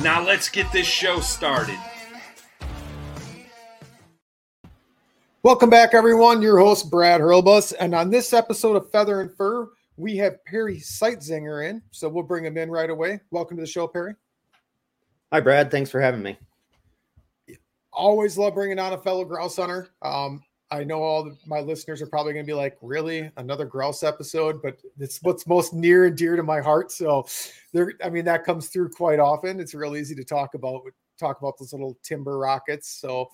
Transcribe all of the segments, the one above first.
Now let's get this show started. Welcome back, everyone. Your host, Brad Hurlbus. And on this episode of Feather and Fur, we have Perry Seitzinger in. So we'll bring him in right away. Welcome to the show, Perry. Hi, Brad. Thanks for having me. Always love bringing on a fellow grouse hunter. Um, I know all the, my listeners are probably going to be like, really? Another grouse episode? But it's what's most near and dear to my heart. So there, I mean, that comes through quite often. It's real easy to talk about, talk about those little timber rockets. So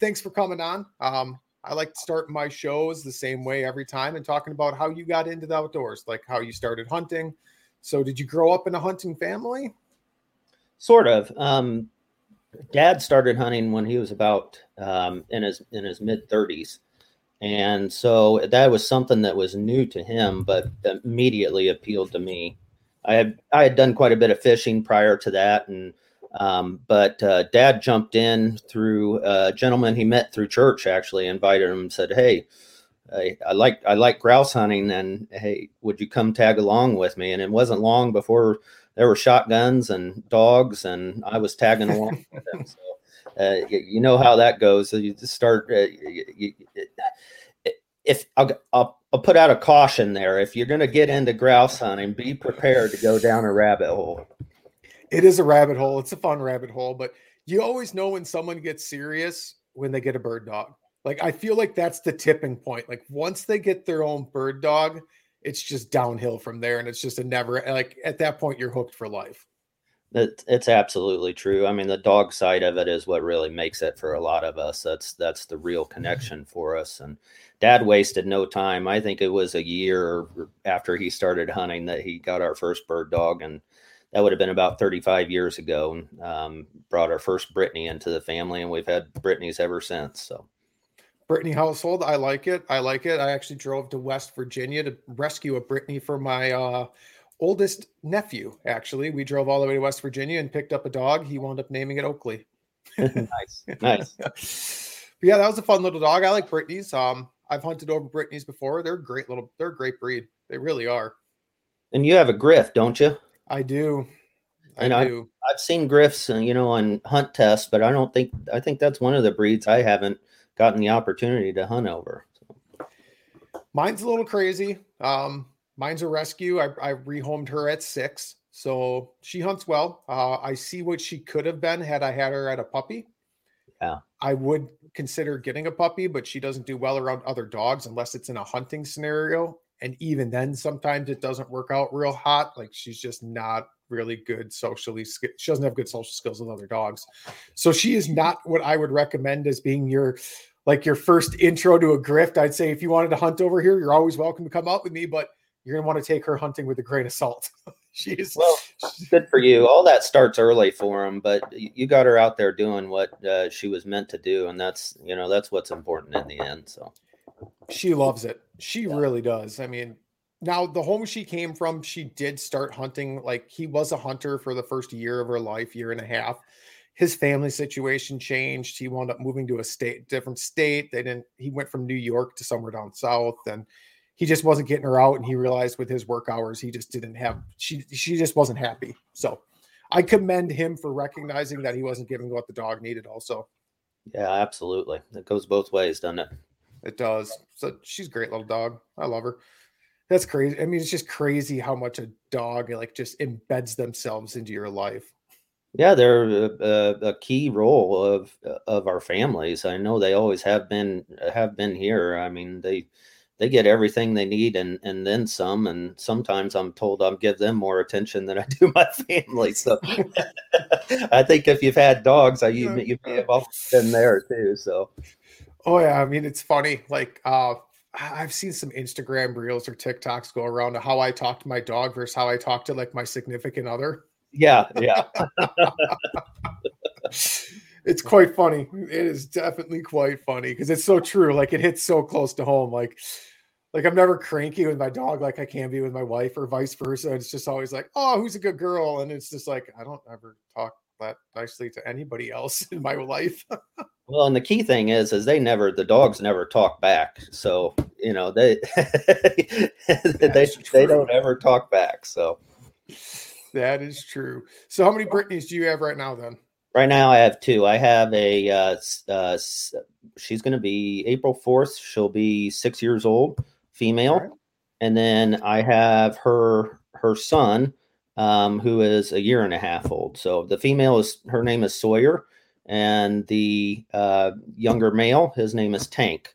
thanks for coming on. Um, I like to start my shows the same way every time and talking about how you got into the outdoors, like how you started hunting. So, did you grow up in a hunting family? Sort of. Um, Dad started hunting when he was about um, in his in his mid thirties, and so that was something that was new to him, but immediately appealed to me. I had I had done quite a bit of fishing prior to that, and um, but uh, dad jumped in through a gentleman he met through church, actually invited him and said, Hey, I, I like I like grouse hunting, and hey, would you come tag along with me? And it wasn't long before there were shotguns and dogs, and I was tagging along with them. So uh, you, know how that goes. So you just start. Uh, you, if I'll, I'll, I'll put out a caution there, if you're going to get into grouse hunting, be prepared to go down a rabbit hole it is a rabbit hole. It's a fun rabbit hole, but you always know when someone gets serious when they get a bird dog. Like I feel like that's the tipping point. Like once they get their own bird dog, it's just downhill from there, and it's just a never like at that point you're hooked for life. It's absolutely true. I mean, the dog side of it is what really makes it for a lot of us. That's that's the real mm-hmm. connection for us. And Dad wasted no time. I think it was a year after he started hunting that he got our first bird dog, and that would have been about 35 years ago and um, brought our first Brittany into the family and we've had Brittany's ever since. So Brittany household. I like it. I like it. I actually drove to West Virginia to rescue a Brittany for my uh, oldest nephew. Actually, we drove all the way to West Virginia and picked up a dog. He wound up naming it Oakley. nice, nice. yeah, that was a fun little dog. I like Brittany's. Um, I've hunted over Brittany's before. They're great little. They're a great breed. They really are. And you have a griff, don't you? I do. I and do. I, have seen griffs, uh, you know, on hunt tests, but I don't think I think that's one of the breeds I haven't gotten the opportunity to hunt over. So. Mine's a little crazy. Um, mine's a rescue. I, I rehomed her at six, so she hunts well. Uh, I see what she could have been had I had her at a puppy. Yeah, I would consider getting a puppy, but she doesn't do well around other dogs unless it's in a hunting scenario and even then sometimes it doesn't work out real hot like she's just not really good socially she doesn't have good social skills with other dogs so she is not what i would recommend as being your like your first intro to a griff i'd say if you wanted to hunt over here you're always welcome to come out with me but you're going to want to take her hunting with a grain of salt she's well good for you all that starts early for him but you got her out there doing what uh, she was meant to do and that's you know that's what's important in the end so she loves it. She yeah. really does. I mean, now the home she came from, she did start hunting. Like he was a hunter for the first year of her life, year and a half. His family situation changed. He wound up moving to a state, different state. They didn't. He went from New York to somewhere down south, and he just wasn't getting her out. And he realized with his work hours, he just didn't have. She she just wasn't happy. So I commend him for recognizing that he wasn't giving what the dog needed. Also, Yeah, absolutely. It goes both ways, doesn't it? It does. So she's a great little dog. I love her. That's crazy. I mean, it's just crazy how much a dog like just embeds themselves into your life. Yeah, they're a, a, key role of of our families. I know they always have been have been here. I mean, they they get everything they need and and then some. And sometimes I'm told I'll give them more attention than I do my family. So I think if you've had dogs, I you you may have also been there too. So Oh yeah, I mean it's funny. Like uh I've seen some Instagram reels or TikToks go around to how I talk to my dog versus how I talk to like my significant other. yeah, yeah. it's quite funny. It is definitely quite funny because it's so true. Like it hits so close to home. Like, like I'm never cranky with my dog like I can be with my wife or vice versa. It's just always like, oh, who's a good girl? And it's just like I don't ever talk that nicely to anybody else in my life. Well, and the key thing is, is they never, the dogs never talk back. So you know they they That's they don't ever talk back. So that is true. So how many Brittanys do you have right now then? right now I have two. I have a uh, uh, she's going to be April fourth. She'll be six years old, female, Alright. and then I have her her son, um, who is a year and a half old. So the female is her name is Sawyer, and the uh, younger male, his name is Tank.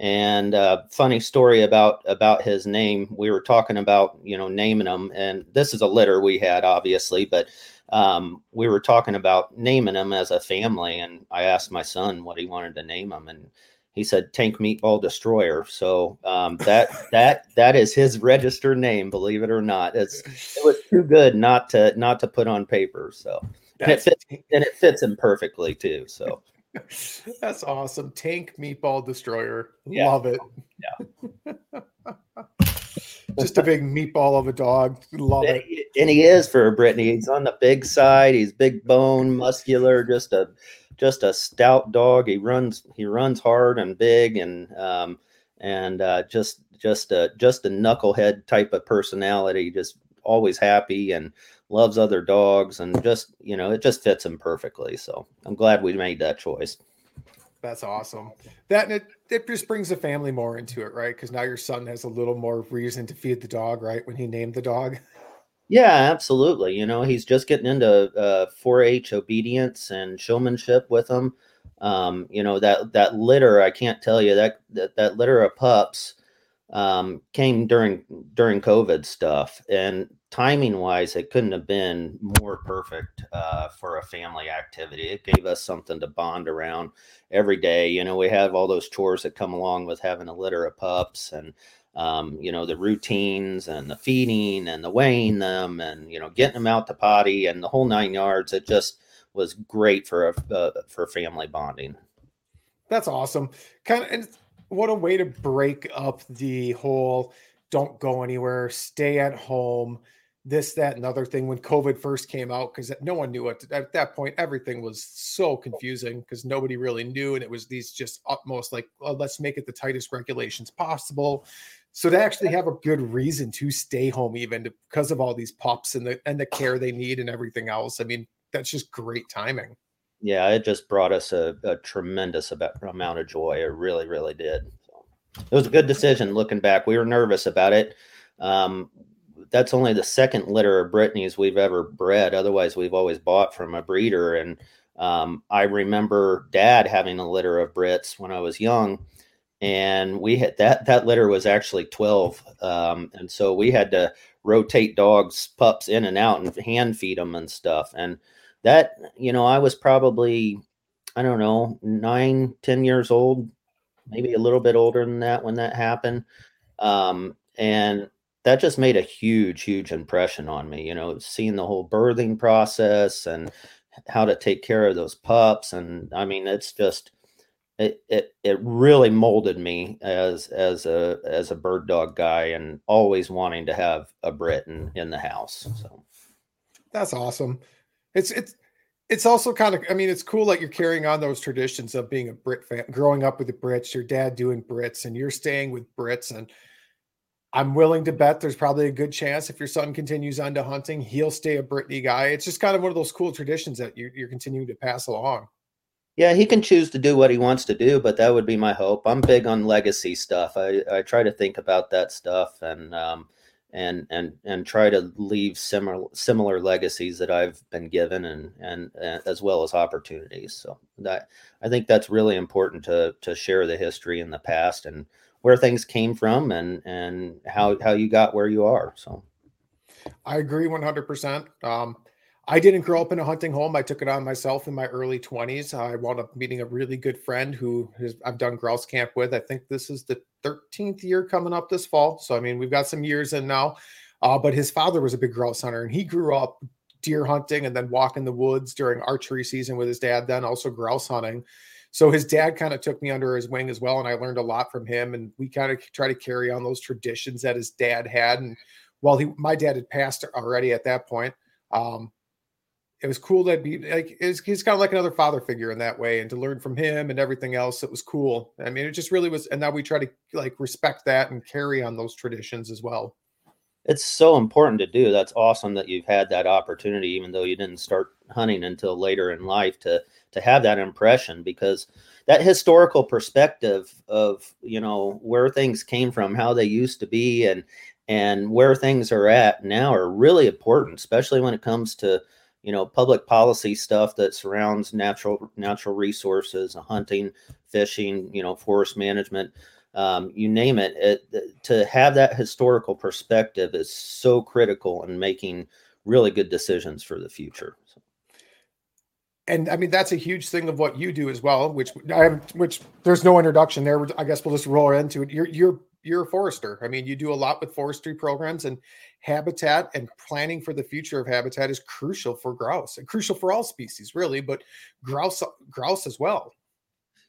And uh, funny story about about his name. We were talking about you know naming them, and this is a litter we had, obviously, but um, we were talking about naming them as a family. And I asked my son what he wanted to name him, and he said Tank Meatball Destroyer. So um, that that that is his registered name, believe it or not. It's it was too good not to not to put on paper. So and it fits and it fits him perfectly too. So that's awesome. Tank Meatball Destroyer. Yeah. Love it. Yeah. Just a big meatball of a dog. Love and it. and he is for Brittany. He's on the big side. He's big bone, muscular, just a just a stout dog. He runs he runs hard and big and um and uh, just just a just a knucklehead type of personality. Just always happy and loves other dogs and just you know it just fits him perfectly. So I'm glad we made that choice. That's awesome. That it, it just brings the family more into it, right? Because now your son has a little more reason to feed the dog, right? When he named the dog. Yeah, absolutely. You know, he's just getting into uh, 4-H obedience and showmanship with them. Um, you know that that litter, I can't tell you that that, that litter of pups um, came during during COVID stuff, and timing wise, it couldn't have been more perfect uh, for a family activity. It gave us something to bond around every day. You know, we have all those chores that come along with having a litter of pups, and um, you know, the routines and the feeding and the weighing them and, you know, getting them out to potty and the whole nine yards. It just was great for a, uh, for family bonding. That's awesome. Kind of, and what a way to break up the whole don't go anywhere, stay at home, this, that, and other thing when COVID first came out, because no one knew what to, at that point, everything was so confusing because nobody really knew. And it was these just utmost like, well, let's make it the tightest regulations possible. So to actually have a good reason to stay home, even because of all these pups and the and the care they need and everything else. I mean, that's just great timing. Yeah, it just brought us a, a tremendous amount of joy. It really, really did. So it was a good decision looking back. We were nervous about it. Um, that's only the second litter of Brittany's we've ever bred. Otherwise, we've always bought from a breeder. And um, I remember dad having a litter of Brits when I was young. And we had that, that litter was actually 12. Um, and so we had to rotate dogs, pups in and out and hand feed them and stuff. And that, you know, I was probably, I don't know, nine, ten years old, maybe a little bit older than that when that happened. Um, and that just made a huge, huge impression on me, you know, seeing the whole birthing process and how to take care of those pups. And I mean, it's just, it, it it really molded me as as a as a bird dog guy and always wanting to have a Brit in, in the house. So that's awesome. It's it's it's also kind of I mean it's cool that you're carrying on those traditions of being a Brit fan, growing up with the Brits, your dad doing Brits, and you're staying with Brits. And I'm willing to bet there's probably a good chance if your son continues on to hunting, he'll stay a Brittany guy. It's just kind of one of those cool traditions that you're, you're continuing to pass along. Yeah, he can choose to do what he wants to do, but that would be my hope. I'm big on legacy stuff. I, I try to think about that stuff and um, and and and try to leave similar similar legacies that I've been given and, and and as well as opportunities. So that I think that's really important to to share the history in the past and where things came from and and how how you got where you are. So I agree 100%. Um, I didn't grow up in a hunting home. I took it on myself in my early 20s. I wound up meeting a really good friend who has, I've done grouse camp with. I think this is the 13th year coming up this fall. So, I mean, we've got some years in now. Uh, but his father was a big grouse hunter and he grew up deer hunting and then walking the woods during archery season with his dad, then also grouse hunting. So his dad kind of took me under his wing as well. And I learned a lot from him. And we kind of try to carry on those traditions that his dad had. And while he, my dad had passed already at that point, um, it was cool to be like he's kind of like another father figure in that way and to learn from him and everything else it was cool. I mean it just really was and now we try to like respect that and carry on those traditions as well. It's so important to do. That's awesome that you've had that opportunity even though you didn't start hunting until later in life to to have that impression because that historical perspective of you know where things came from how they used to be and and where things are at now are really important especially when it comes to you know public policy stuff that surrounds natural natural resources hunting fishing you know forest management um, you name it, it to have that historical perspective is so critical in making really good decisions for the future and I mean that's a huge thing of what you do as well, which I have, which there's no introduction there. I guess we'll just roll into it. You're you're you're a forester. I mean, you do a lot with forestry programs and habitat and planning for the future of habitat is crucial for grouse and crucial for all species, really, but grouse grouse as well.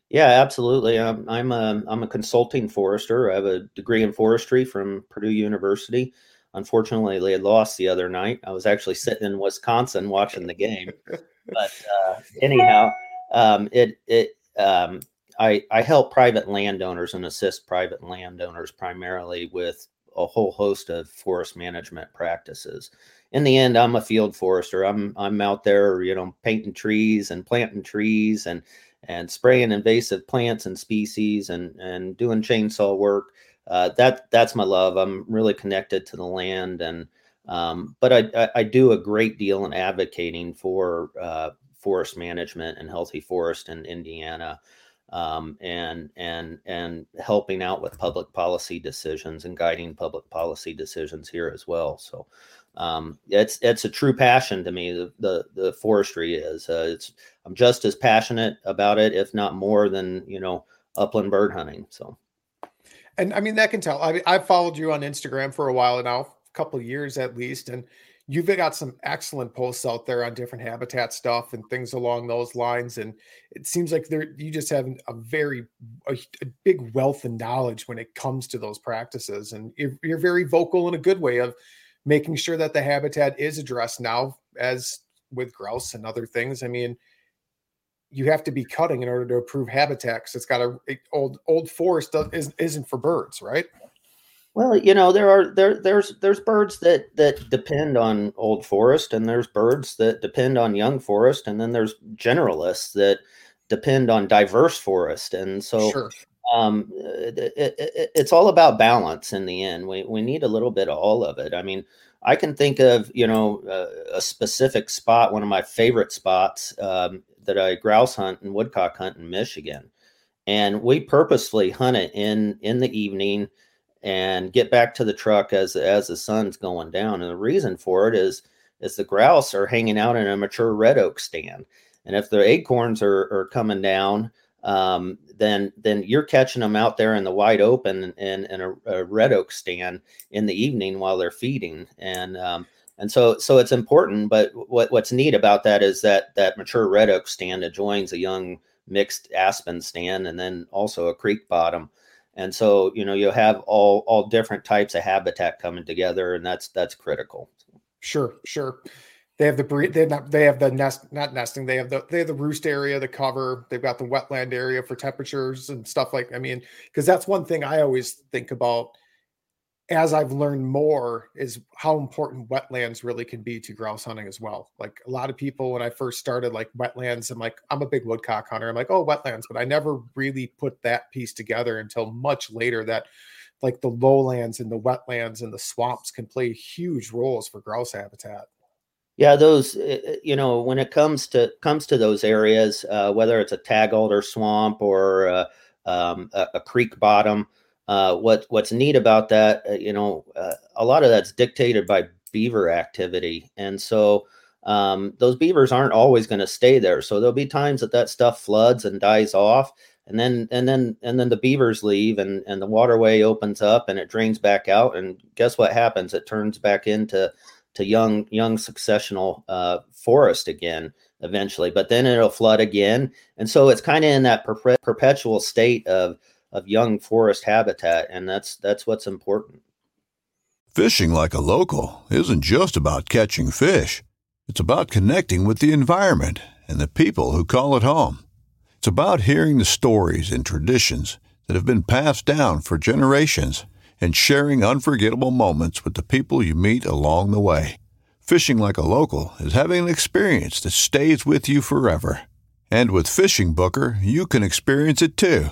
Yeah, absolutely. I'm I'm a I'm a consulting forester. I have a degree in forestry from Purdue University. Unfortunately, they had lost the other night. I was actually sitting in Wisconsin watching the game. but uh, anyhow, um, it it um, I, I help private landowners and assist private landowners primarily with a whole host of forest management practices. In the end, I'm a field forester. I'm I'm out there, you know, painting trees and planting trees and and spraying invasive plants and species and and doing chainsaw work. Uh, that that's my love. I'm really connected to the land and um, but I, I, I do a great deal in advocating for uh, forest management and healthy forest in Indiana um, and and and helping out with public policy decisions and guiding public policy decisions here as well. So um, it's it's a true passion to me. The the, the forestry is. Uh, it's I'm just as passionate about it, if not more, than you know upland bird hunting. So. And I mean that can tell. I I've followed you on Instagram for a while now, a couple years at least, and you've got some excellent posts out there on different habitat stuff and things along those lines and it seems like there you just have a very a, a, big wealth of knowledge when it comes to those practices and you're, you're very vocal in a good way of making sure that the habitat is addressed now as with grouse and other things. I mean you have to be cutting in order to improve habitat because it's got a, old old forest is, isn't for birds right well, you know, there are there there's there's birds that that depend on old forest and there's birds that depend on young forest and then there's generalists that depend on diverse forest. And so sure. um it, it, it, it's all about balance in the end. We we need a little bit of all of it. I mean, I can think of, you know, uh, a specific spot, one of my favorite spots um, that I grouse hunt and woodcock hunt in Michigan. And we purposely hunt it in in the evening and get back to the truck as as the sun's going down. And the reason for it is is the grouse are hanging out in a mature red oak stand, and if the acorns are, are coming down, um, then then you're catching them out there in the wide open in, a, a red oak stand in the evening while they're feeding, and um, and so so it's important. But what what's neat about that is that that mature red oak stand adjoins a young mixed aspen stand and then also a creek bottom and so you know you'll have all all different types of habitat coming together and that's that's critical. Sure sure. They have the breed they have, they have the nest not nesting they have the they have the roost area the cover they've got the wetland area for temperatures and stuff like i mean because that's one thing i always think about as I've learned more, is how important wetlands really can be to grouse hunting as well. Like a lot of people, when I first started, like wetlands, I'm like, I'm a big woodcock hunter. I'm like, oh, wetlands, but I never really put that piece together until much later that like the lowlands and the wetlands and the swamps can play huge roles for grouse habitat. Yeah, those eh, eh, you know when it comes to comes to those areas, uh, whether it's a tag alder swamp or uh, um, a, a creek bottom, uh, what what's neat about that, uh, you know, uh, a lot of that's dictated by beaver activity, and so um, those beavers aren't always going to stay there. So there'll be times that that stuff floods and dies off, and then and then and then the beavers leave, and and the waterway opens up and it drains back out, and guess what happens? It turns back into to young young successional uh, forest again eventually, but then it'll flood again, and so it's kind of in that per- perpetual state of of young forest habitat, and that's that's what's important. Fishing like a local isn't just about catching fish. It's about connecting with the environment and the people who call it home. It's about hearing the stories and traditions that have been passed down for generations and sharing unforgettable moments with the people you meet along the way. Fishing like a local is having an experience that stays with you forever. And with Fishing Booker, you can experience it too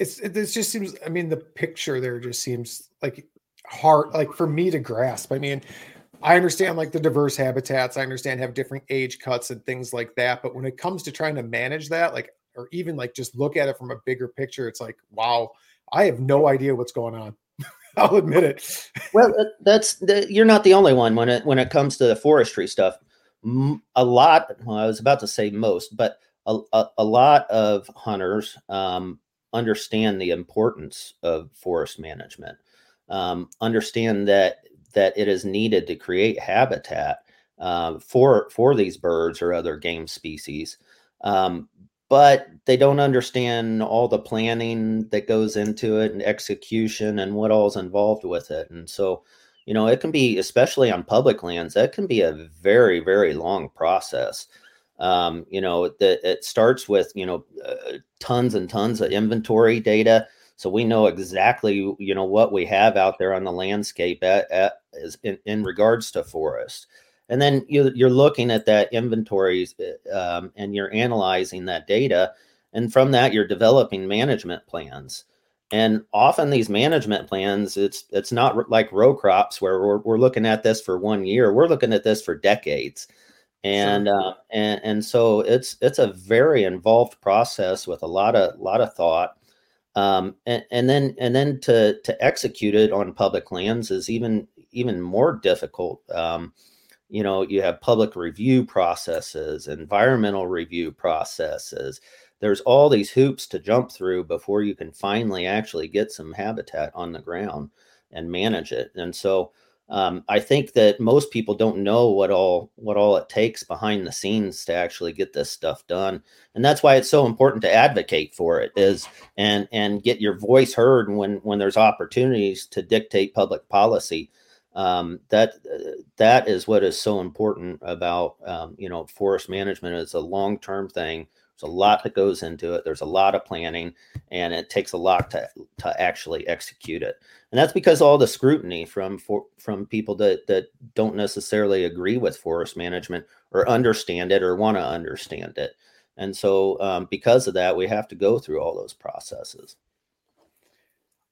it's it, it just seems i mean the picture there just seems like hard like for me to grasp. I mean i understand like the diverse habitats i understand have different age cuts and things like that but when it comes to trying to manage that like or even like just look at it from a bigger picture it's like wow i have no idea what's going on. I'll admit it. Well that's you're not the only one when it when it comes to the forestry stuff. A lot well, i was about to say most but a, a, a lot of hunters um, understand the importance of forest management, um, understand that that it is needed to create habitat uh, for for these birds or other game species. Um, but they don't understand all the planning that goes into it and execution and what all's involved with it. And so, you know, it can be, especially on public lands, that can be a very, very long process. Um, you know, that it starts with, you know, uh, tons and tons of inventory data. So we know exactly, you know, what we have out there on the landscape at, at in, in regards to forest. And then you, you're looking at that inventory uh, um, and you're analyzing that data. And from that, you're developing management plans. And often these management plans, it's it's not like row crops where we're, we're looking at this for one year. We're looking at this for decades and sure. uh, and and so it's it's a very involved process with a lot of lot of thought. Um, and, and then and then to to execute it on public lands is even even more difficult. Um, you know you have public review processes environmental review processes. There's all these hoops to jump through before you can finally actually get some habitat on the ground and manage it. And so um, I think that most people don't know what all what all it takes behind the scenes to actually get this stuff done, and that's why it's so important to advocate for it is and and get your voice heard when when there's opportunities to dictate public policy. Um, that that is what is so important about um, you know forest management. It's a long term thing. A lot that goes into it. There's a lot of planning, and it takes a lot to to actually execute it. And that's because all the scrutiny from for, from people that that don't necessarily agree with forest management or understand it or want to understand it. And so um, because of that we have to go through all those processes.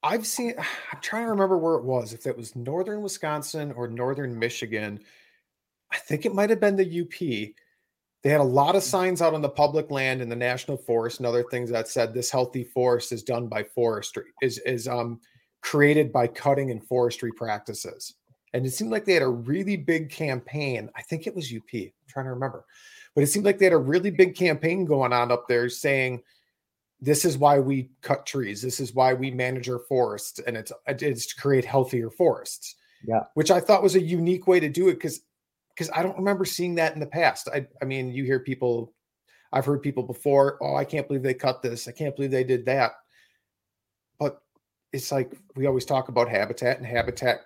I've seen i'm trying to remember where it was if it was northern wisconsin or northern michigan. I think it might have been the UP they had a lot of signs out on the public land in the national forest and other things that said this healthy forest is done by forestry is is um created by cutting and forestry practices. And it seemed like they had a really big campaign. I think it was UP. I'm trying to remember. But it seemed like they had a really big campaign going on up there saying, this is why we cut trees. This is why we manage our forests. And it's, it's to create healthier forests. Yeah. Which I thought was a unique way to do it because because I don't remember seeing that in the past. I, I mean, you hear people, I've heard people before, oh, I can't believe they cut this. I can't believe they did that But it's like we always talk about habitat and habitat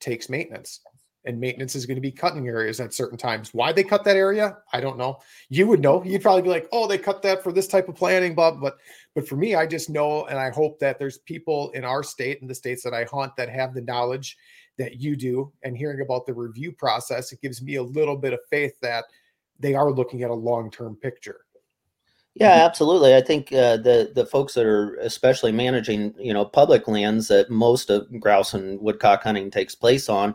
takes maintenance and maintenance is going to be cutting areas at certain times. Why they cut that area, I don't know. You would know. You'd probably be like, "Oh, they cut that for this type of planning." But but but for me, I just know, and I hope that there's people in our state and the states that I hunt that have the knowledge that you do. And hearing about the review process, it gives me a little bit of faith that they are looking at a long term picture. Yeah, absolutely. I think uh, the the folks that are especially managing, you know, public lands that most of grouse and woodcock hunting takes place on,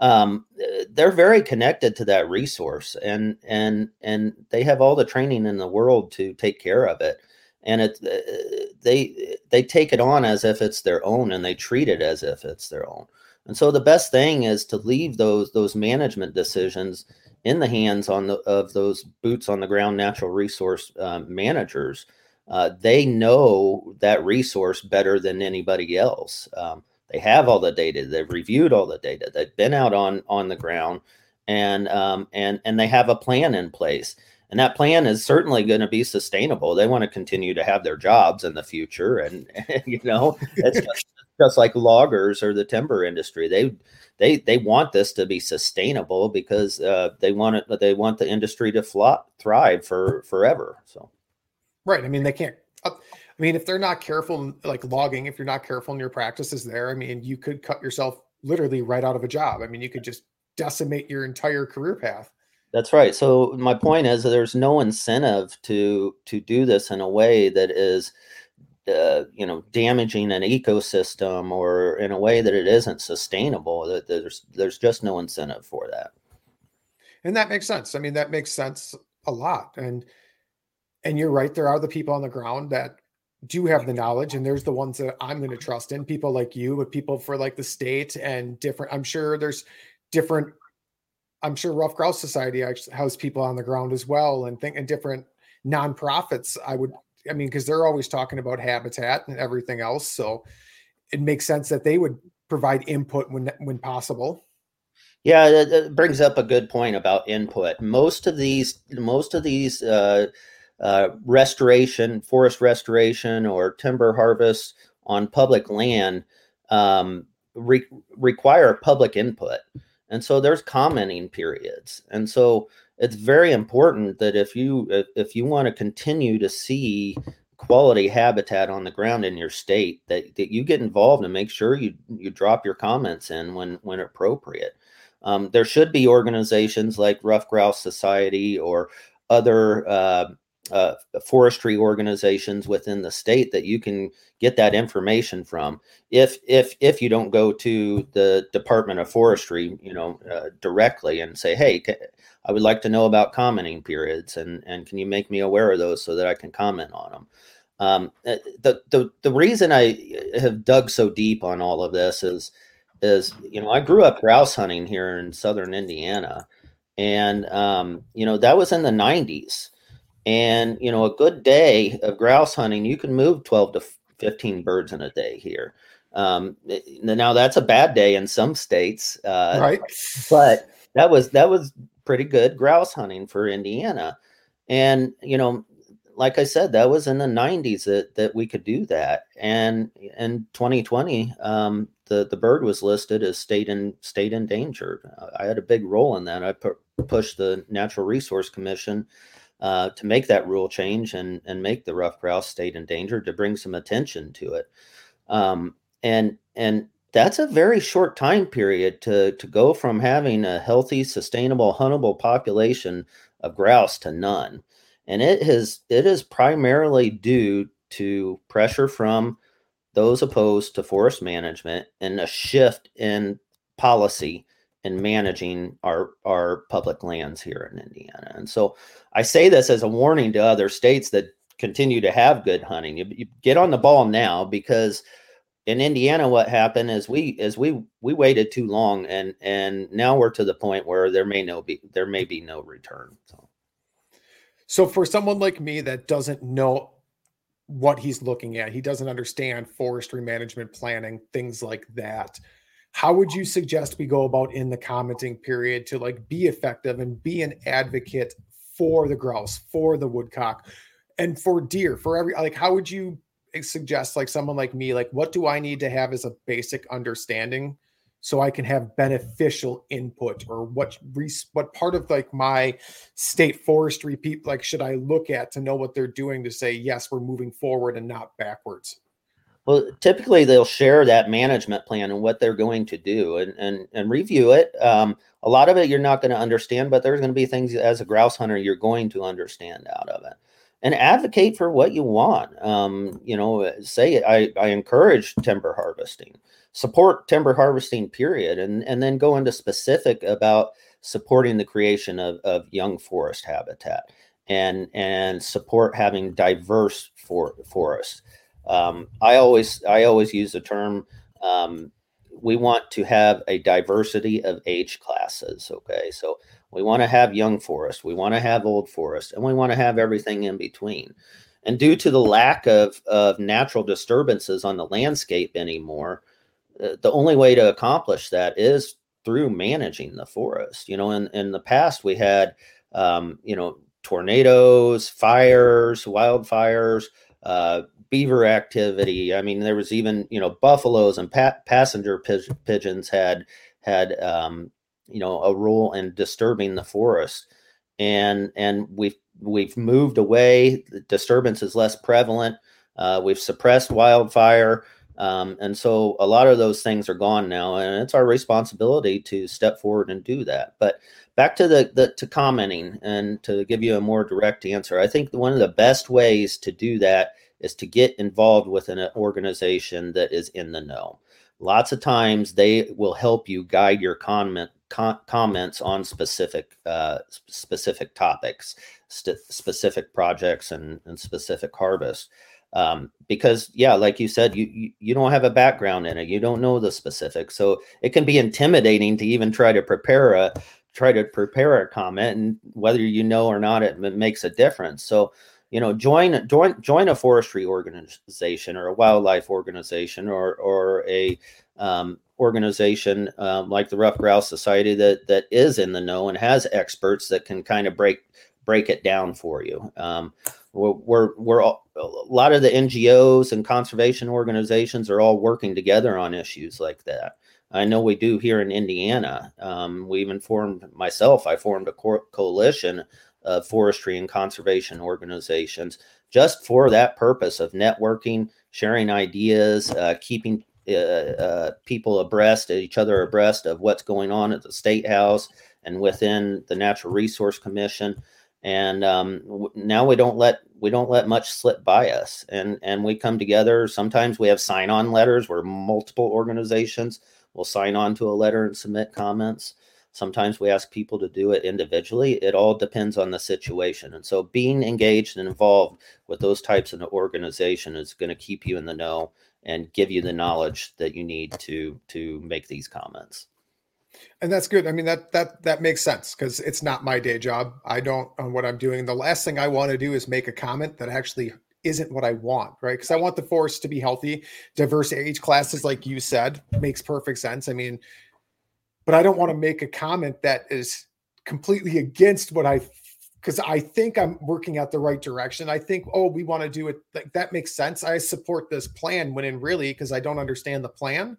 um, they're very connected to that resource, and and and they have all the training in the world to take care of it, and it uh, they they take it on as if it's their own, and they treat it as if it's their own. And so the best thing is to leave those those management decisions in the hands on the, of those boots on the ground natural resource uh, managers. Uh, they know that resource better than anybody else. Um, they have all the data. They've reviewed all the data. They've been out on on the ground, and um, and and they have a plan in place. And that plan is certainly going to be sustainable. They want to continue to have their jobs in the future, and, and you know, it's just, just like loggers or the timber industry. They they they want this to be sustainable because uh, they want it. They want the industry to flop, thrive for forever. So, right. I mean, they can't. Uh, I mean, if they're not careful, like logging, if you're not careful in your practices there, I mean, you could cut yourself literally right out of a job. I mean, you could just decimate your entire career path. That's right. So my point is, there's no incentive to to do this in a way that is uh, you know damaging an ecosystem or in a way that it isn't sustainable that there's there's just no incentive for that. And that makes sense. I mean that makes sense a lot. And and you're right there are the people on the ground that do have the knowledge and there's the ones that i'm going to trust in people like you but people for like the state and different i'm sure there's different i'm sure Ruffed Grouse Society has people on the ground as well and think and different nonprofits i would I mean, because they're always talking about habitat and everything else. So it makes sense that they would provide input when when possible. Yeah, it brings up a good point about input. Most of these, most of these uh, uh, restoration, forest restoration, or timber harvest on public land um, re- require public input, and so there's commenting periods, and so it's very important that if you if, you want to continue to see quality habitat on the ground in your state that, that you get involved and make sure you you drop your comments in when when appropriate. Um, there should be organizations like Ruffed Grouse Society or other uh, uh, forestry organizations within the state that you can get that information from. If if if you don't go to the Department of Forestry, you know, uh, directly and say, "Hey, I would like to know about commenting periods, and and can you make me aware of those so that I can comment on them? Um, eh, the the the reason I have dug so deep on all of this is is you know I grew up grouse hunting here in southern Indiana, and um, you know that was in the '90s, and you know a good day of grouse hunting you can move 12 to 15 birds in a day here Um, now that's a bad day in some states, uh, right? But that was that was pretty good grouse hunting for Indiana, and you know, like I said, that was in the '90s that that we could do that, and in 2020, um, the the bird was listed as state in state endangered. I had a big role in that. I pu- pushed the Natural Resource Commission uh, to make that rule change and and make the ruffed grouse state endangered to bring some attention to it. Um, and and that's a very short time period to to go from having a healthy, sustainable, huntable population of grouse to none. And it has it is primarily due to pressure from those opposed to forest management and a shift in policy in managing our our public lands here in Indiana. And so I say this as a warning to other states that continue to have good hunting. You, you get on the ball now because in Indiana, what happened is we is we we waited too long, and and now we're to the point where there may no be there may be no return. So, so for someone like me that doesn't know what he's looking at, he doesn't understand forestry management planning, things like that. How would you suggest we go about in the commenting period to like be effective and be an advocate for the grouse, for the woodcock, and for deer, for every like? How would you suggest like someone like me like what do i need to have as a basic understanding so i can have beneficial input or what what part of like my state forestry people like should i look at to know what they're doing to say yes we're moving forward and not backwards well typically they'll share that management plan and what they're going to do and and, and review it um, a lot of it you're not going to understand but there's going to be things as a grouse hunter you're going to understand out of it and advocate for what you want. Um, you know, say I, I encourage timber harvesting, support timber harvesting, period, and and then go into specific about supporting the creation of, of young forest habitat and and support having diverse for forests. Um, I always I always use the term um, we want to have a diversity of age classes. Okay, so we want to have young forest, we want to have old forest, and we want to have everything in between. And due to the lack of, of natural disturbances on the landscape anymore, uh, the only way to accomplish that is through managing the forest. You know, in, in the past, we had, um, you know, tornadoes, fires, wildfires, uh, beaver activity. I mean, there was even, you know, buffaloes and pa- passenger pigeons had had um, you know a role in disturbing the forest. And and we've we've moved away. The disturbance is less prevalent. Uh, we've suppressed wildfire. Um, and so a lot of those things are gone now and it's our responsibility to step forward and do that. But back to the, the to commenting and to give you a more direct answer i think one of the best ways to do that is to get involved with an organization that is in the know lots of times they will help you guide your comment comments on specific uh, specific topics, st- specific projects, and, and specific harvests. Um, because yeah, like you said, you, you you don't have a background in it, you don't know the specifics, so it can be intimidating to even try to prepare a try to prepare a comment, and whether you know or not, it, it makes a difference. So you know join join join a forestry organization or a wildlife organization or or a um, organization um, like the Ruffed Grouse Society that that is in the know and has experts that can kind of break break it down for you. Um, we're, we're, we're all, a lot of the NGOs and conservation organizations are all working together on issues like that. I know we do here in Indiana. Um, we even formed myself. I formed a co- coalition of forestry and conservation organizations just for that purpose of networking, sharing ideas, uh, keeping uh, uh, people abreast, each other abreast of what's going on at the state house and within the Natural Resource Commission. And um, w- now we don't let we don't let much slip by us, and and we come together. Sometimes we have sign on letters where multiple organizations will sign on to a letter and submit comments. Sometimes we ask people to do it individually. It all depends on the situation. And so being engaged and involved with those types of organization is going to keep you in the know and give you the knowledge that you need to to make these comments and that's good i mean that that that makes sense because it's not my day job i don't on what i'm doing the last thing i want to do is make a comment that actually isn't what I want, right? Because I want the forest to be healthy, diverse age classes, like you said, makes perfect sense. I mean, but I don't want to make a comment that is completely against what I because I think I'm working out the right direction. I think, oh, we want to do it. Like, that makes sense. I support this plan when in really, because I don't understand the plan,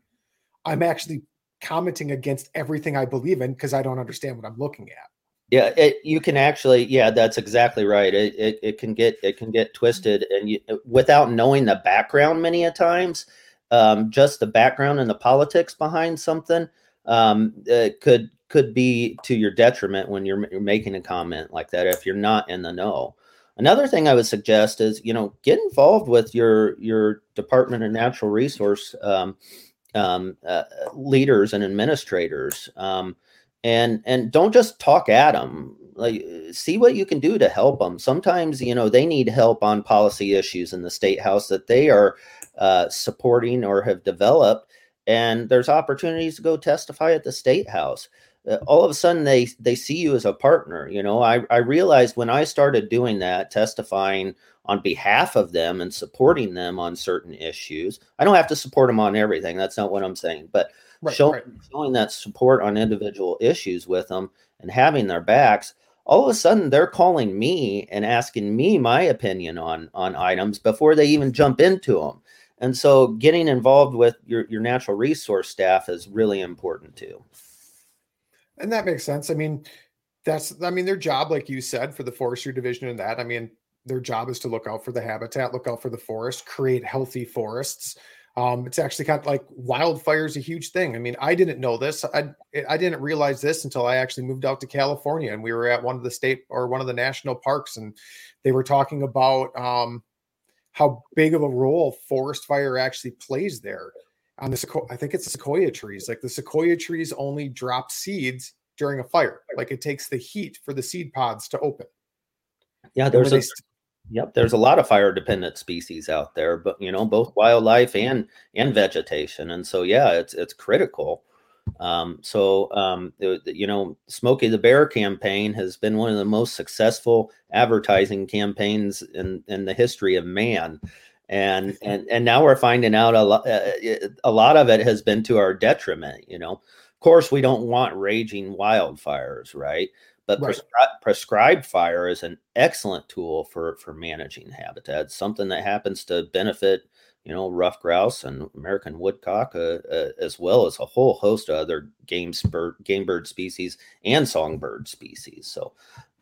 I'm actually commenting against everything I believe in because I don't understand what I'm looking at. Yeah, it, you can actually. Yeah, that's exactly right. It, it it can get it can get twisted, and you, without knowing the background, many a times, um, just the background and the politics behind something, um, it could could be to your detriment when you're, you're making a comment like that if you're not in the know. Another thing I would suggest is you know get involved with your your Department of Natural Resource um, um, uh, leaders and administrators. Um, and and don't just talk at them like see what you can do to help them sometimes you know they need help on policy issues in the state house that they are uh, supporting or have developed and there's opportunities to go testify at the state house. Uh, all of a sudden they they see you as a partner you know? I i realized when i started doing that testifying on behalf of them and supporting them on certain issues i don't have to support them on everything that's not what i'm saying but right, showing, right. showing that support on individual issues with them and having their backs all of a sudden they're calling me and asking me my opinion on on items before they even jump into them and so getting involved with your, your natural resource staff is really important too and that makes sense i mean that's i mean their job like you said for the forestry division and that i mean their job is to look out for the habitat look out for the forest create healthy forests um, it's actually kind of like wildfire is a huge thing. I mean, I didn't know this. I I didn't realize this until I actually moved out to California and we were at one of the state or one of the national parks and they were talking about um, how big of a role forest fire actually plays there. On the sequoia, I think it's sequoia trees. Like the sequoia trees only drop seeds during a fire. Like it takes the heat for the seed pods to open. Yeah, there's a, Yep, there's a lot of fire dependent species out there, but you know, both wildlife and and vegetation. And so yeah, it's it's critical. Um, so um, you know, Smokey the Bear campaign has been one of the most successful advertising campaigns in in the history of man. And and and now we're finding out a lot uh, a lot of it has been to our detriment, you know. Of course, we don't want raging wildfires, right? But right. prescri- prescribed fire is an excellent tool for for managing habitats. Something that happens to benefit, you know, ruffed grouse and American woodcock, uh, uh, as well as a whole host of other game bird game bird species and songbird species. So,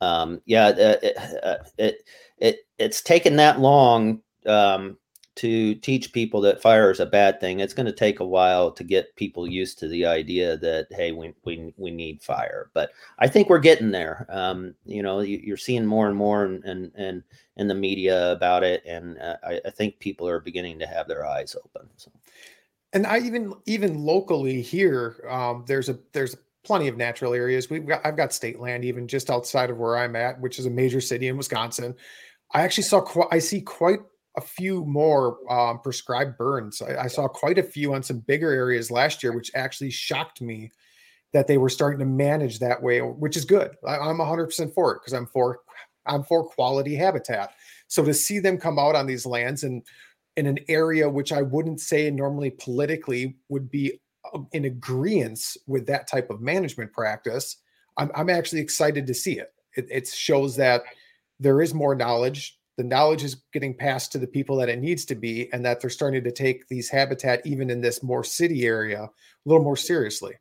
um, yeah, uh, it, uh, it it it's taken that long um, to teach people that fire is a bad thing, it's going to take a while to get people used to the idea that hey, we we, we need fire. But I think we're getting there. Um, you know, you, are seeing more and more and and in, in, the media about it, and uh, I, I, think people are beginning to have their eyes open. So. And I even even locally here, um, there's a there's plenty of natural areas. We've got I've got state land even just outside of where I'm at, which is a major city in Wisconsin. I actually saw I see quite a few more um, prescribed burns. I, I, saw quite a few on some bigger areas last year, which actually shocked me that they were starting to manage that way, which is good. I, I'm 100% for it because I'm for I'm for quality habitat. So to see them come out on these lands and in an area which I wouldn't say normally politically would be um, in agreement with that type of management practice, I'm, I'm actually excited to see it. it. It shows that there is more knowledge the knowledge is getting passed to the people that it needs to be and that they're starting to take these habitat even in this more city area a little more seriously.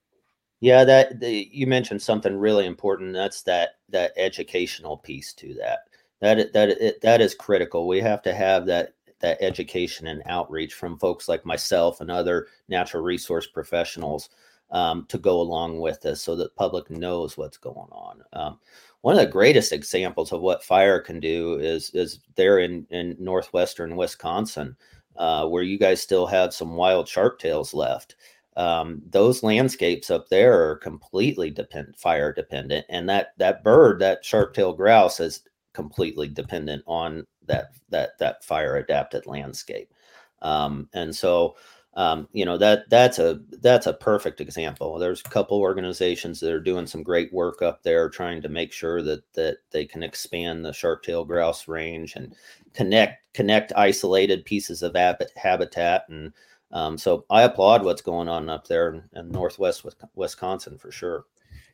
Yeah that the, you mentioned something really important that's that that educational piece to that. That that that is critical. We have to have that that education and outreach from folks like myself and other natural resource professionals um, to go along with this so that public knows what's going on. Um, one of the greatest examples of what fire can do is is there in in northwestern Wisconsin, uh, where you guys still have some wild sharp tails left. Um, those landscapes up there are completely depend fire dependent, and that that bird, that sharp tail grouse, is completely dependent on that that that fire adapted landscape. Um, and so um, you know that that's a that's a perfect example. There's a couple organizations that are doing some great work up there, trying to make sure that that they can expand the sharp-tailed grouse range and connect connect isolated pieces of habitat. And um, so I applaud what's going on up there in, in Northwest Wisconsin for sure.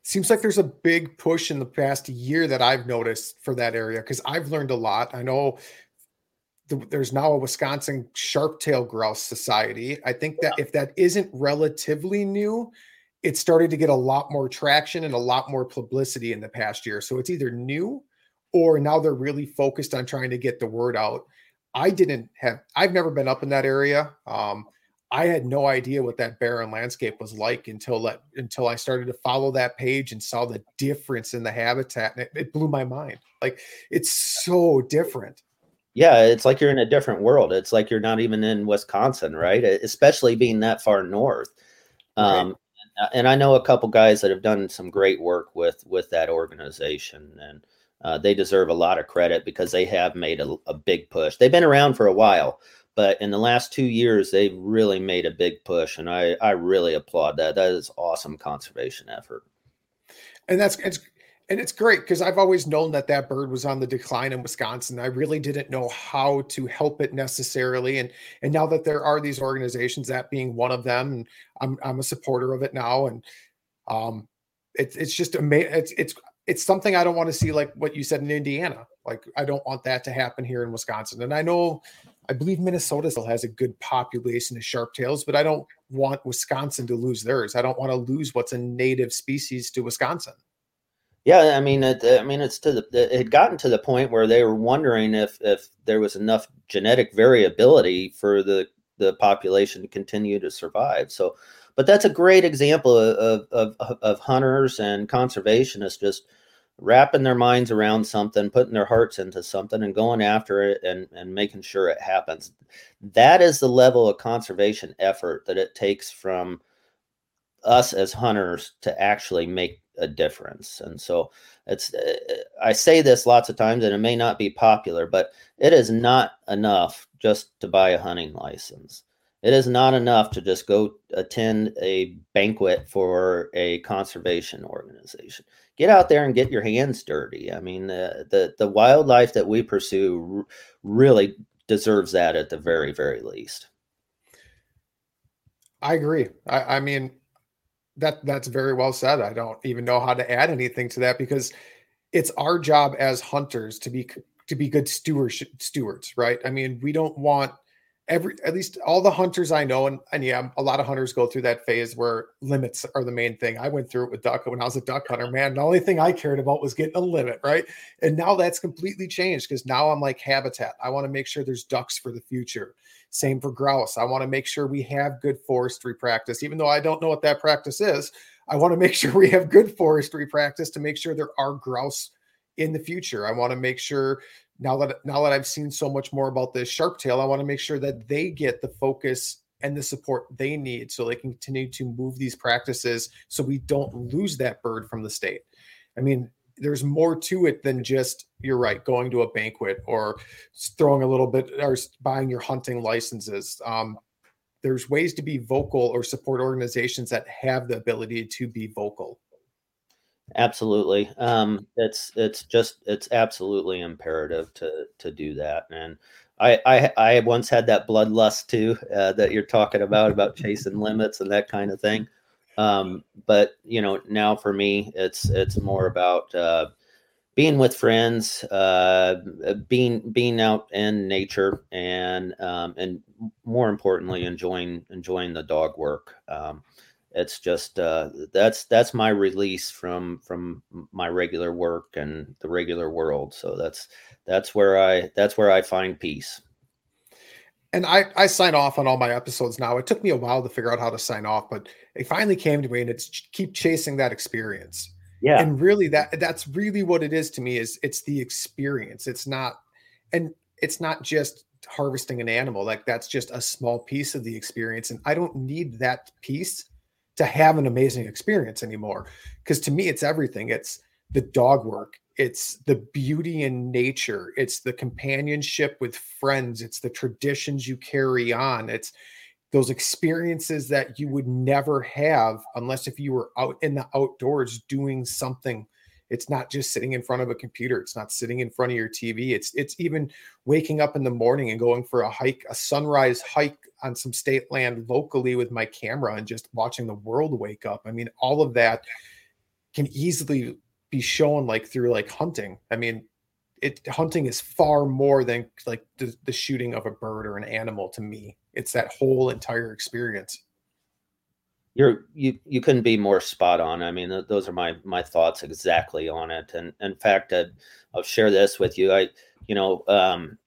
Seems like there's a big push in the past year that I've noticed for that area because I've learned a lot. I know the, there's now a Wisconsin Sharp-tailed Grouse Society. I think that if that isn't relatively new, it started to get a lot more traction and a lot more publicity in the past year. So it's either new or now they're really focused on trying to get the word out. I didn't have, I've never been up in that area. Um, I had no idea what that barren landscape was like until that until I started to follow that page and saw the difference in the habitat, and it, it blew my mind. Like it's so different yeah, it's like you're in a different world. It's like you're not even in Wisconsin, right? Especially being that far north. Um, right. And I know a couple guys that have done some great work with with that organization, and uh, they deserve a lot of credit because they have made a, a big push. They've been around for a while, but in the last two years, they've really made a big push, and I I really applaud that. That is awesome conservation effort. And that's it's and it's great because I've always known that that bird was on the decline in Wisconsin. I really didn't know how to help it necessarily, and and now that there are these organizations, that being one of them, and I'm I'm a supporter of it now, and um, it's it's just amazing. It's it's it's something I don't want to see like what you said in Indiana. Like I don't want that to happen here in Wisconsin, and I know. I believe Minnesota still has a good population of sharp tails, but I don't want Wisconsin to lose theirs. I don't want to lose what's a native species to Wisconsin. Yeah, I mean, it, I mean, it's to the it had gotten to the point where they were wondering if if there was enough genetic variability for the the population to continue to survive. So, but that's a great example of of, of hunters and conservationists just wrapping their minds around something, putting their hearts into something, and going after it and and making sure it happens. That is the level of conservation effort that it takes from us as hunters to actually make a difference. And so it's uh, I say this lots of times and it may not be popular, but it is not enough just to buy a hunting license. It is not enough to just go attend a banquet for a conservation organization. Get out there and get your hands dirty. I mean, the the, the wildlife that we pursue really deserves that at the very very least. I agree. I, I mean, that that's very well said. I don't even know how to add anything to that because it's our job as hunters to be to be good stewards stewards, right? I mean, we don't want every at least all the hunters I know, and, and yeah, a lot of hunters go through that phase where limits are the main thing. I went through it with duck when I was a duck hunter, man. The only thing I cared about was getting a limit, right? And now that's completely changed because now I'm like habitat. I want to make sure there's ducks for the future. Same for grouse. I want to make sure we have good forestry practice, even though I don't know what that practice is. I want to make sure we have good forestry practice to make sure there are grouse in the future. I want to make sure now that now that I've seen so much more about this sharp tail, I want to make sure that they get the focus and the support they need so they can continue to move these practices so we don't lose that bird from the state. I mean, there's more to it than just you're right going to a banquet or throwing a little bit or buying your hunting licenses um, there's ways to be vocal or support organizations that have the ability to be vocal absolutely um, it's it's just it's absolutely imperative to to do that and I, I, I once had that bloodlust too uh, that you're talking about about chasing limits and that kind of thing um, but you know, now for me, it's it's more about uh, being with friends, uh, being being out in nature, and um, and more importantly, enjoying enjoying the dog work. Um, it's just uh, that's that's my release from from my regular work and the regular world. So that's that's where I that's where I find peace and I, I sign off on all my episodes now. It took me a while to figure out how to sign off, but it finally came to me and it's keep chasing that experience. Yeah. And really that that's really what it is to me is it's the experience. It's not and it's not just harvesting an animal. Like that's just a small piece of the experience. And I don't need that piece to have an amazing experience anymore. Because to me, it's everything. It's the dog work it's the beauty in nature it's the companionship with friends it's the traditions you carry on it's those experiences that you would never have unless if you were out in the outdoors doing something it's not just sitting in front of a computer. It's not sitting in front of your tv it's it's even waking up in the morning and going for a hike a sunrise hike on some state land locally with my camera and just watching the world wake up. I mean all of that can easily be shown like through like hunting. I mean it hunting is far more than like the, the shooting of a bird or an animal to me. It's that whole entire experience you're you you couldn't be more spot on. I mean th- those are my my thoughts exactly on it. And in fact I'd, i'll share this with you. I you know um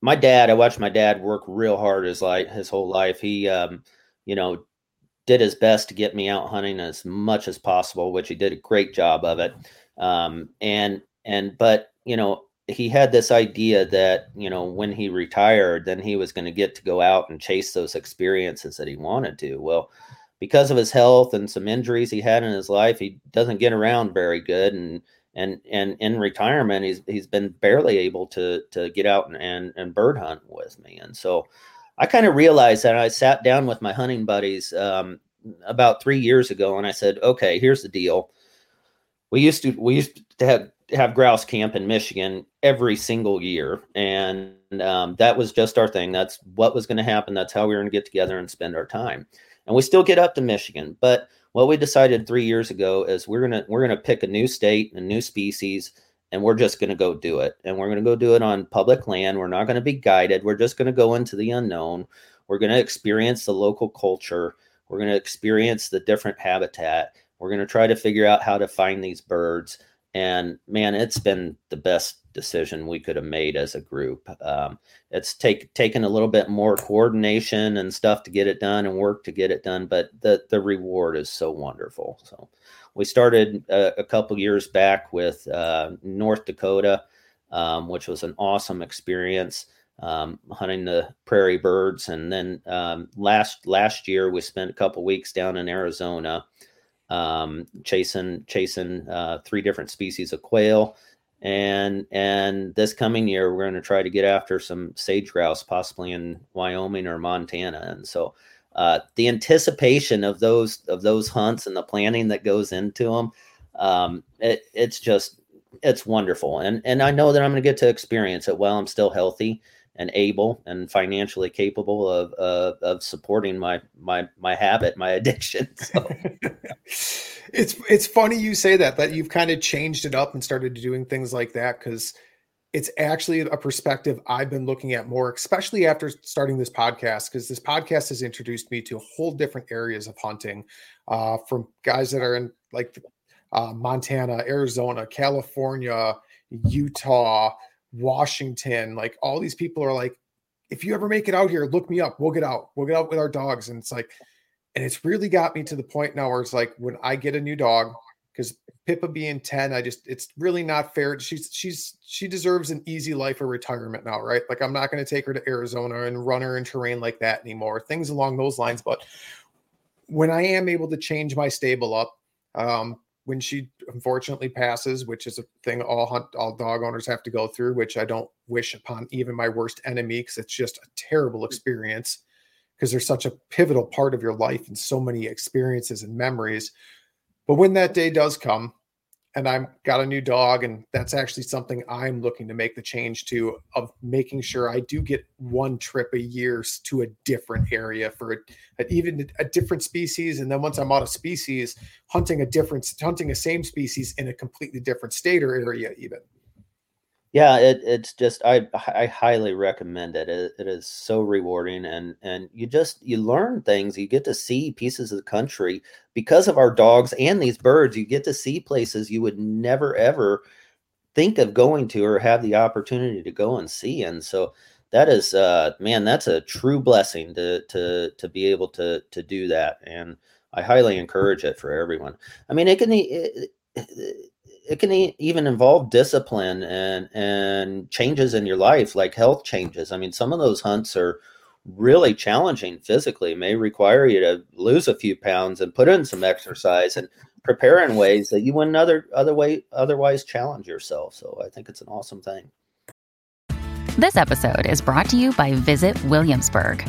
my dad i watched my dad work real hard his life his whole life. He um you know did his best to get me out hunting as much as possible which he did a great job of it. Um and and but you know he had this idea that you know when he retired then he was going to get to go out and chase those experiences that he wanted to. Well because of his health and some injuries he had in his life, he doesn't get around very good. And and and in retirement, he's he's been barely able to to get out and and, and bird hunt with me. And so I kind of realized that I sat down with my hunting buddies um, about three years ago, and I said, okay, here's the deal. We used to we used to have have grouse camp in Michigan every single year, and um, that was just our thing. That's what was going to happen. That's how we were going to get together and spend our time and we still get up to Michigan. But what we decided three years ago is we're gonna we're gonna pick a new state, a new species, and we're just gonna go do it. And we're gonna go do it on public land. We're not gonna be guided. We're just gonna go into the unknown. We're gonna experience the local culture. We're gonna experience the different habitat. We're gonna try to figure out how to find these birds. And man, it's been the best decision we could have made as a group. Um, it's take taken a little bit more coordination and stuff to get it done and work to get it done, but the the reward is so wonderful. So we started a, a couple years back with uh, North Dakota, um, which was an awesome experience. Um, hunting the prairie birds, and then um, last last year we spent a couple weeks down in Arizona, um, chasing chasing uh, three different species of quail and and this coming year we're going to try to get after some sage grouse possibly in wyoming or montana. And so uh, the anticipation of those of those hunts and the planning that goes into them um, it, it's just it's wonderful. And and i know that i'm going to get to experience it while i'm still healthy and able and financially capable of uh, of supporting my my my habit, my addiction. So. it's it's funny you say that that you've kind of changed it up and started doing things like that because it's actually a perspective I've been looking at more, especially after starting this podcast, because this podcast has introduced me to whole different areas of hunting, uh, from guys that are in like uh, Montana, Arizona, California, Utah, Washington, like all these people are like, if you ever make it out here, look me up. We'll get out. We'll get out with our dogs. And it's like, and it's really got me to the point now where it's like when I get a new dog, because Pippa being 10, I just it's really not fair. She's she's she deserves an easy life of retirement now, right? Like I'm not to take her to Arizona and run her in terrain like that anymore. Things along those lines. But when I am able to change my stable up, um, when she unfortunately passes, which is a thing all hunt all dog owners have to go through, which I don't wish upon even my worst enemy because it's just a terrible mm. experience because they're such a pivotal part of your life and so many experiences and memories. But when that day does come, and I've got a new dog, and that's actually something I'm looking to make the change to of making sure I do get one trip a year to a different area for a, a, even a different species, and then once I'm out of species, hunting a different hunting a same species in a completely different state or area, even. Yeah, it, it's just I I highly recommend it. it. It is so rewarding and and you just you learn things. You get to see pieces of the country because of our dogs and these birds. You get to see places you would never ever think of going to or have the opportunity to go and see. And so that is uh man, that's a true blessing to to to be able to to do that. And I highly encourage it for everyone. I mean, it can it, it, it can even involve discipline and and changes in your life like health changes. I mean some of those hunts are really challenging physically. It may require you to lose a few pounds and put in some exercise and prepare in ways that you wouldn't other other way otherwise challenge yourself. So i think it's an awesome thing. This episode is brought to you by visit williamsburg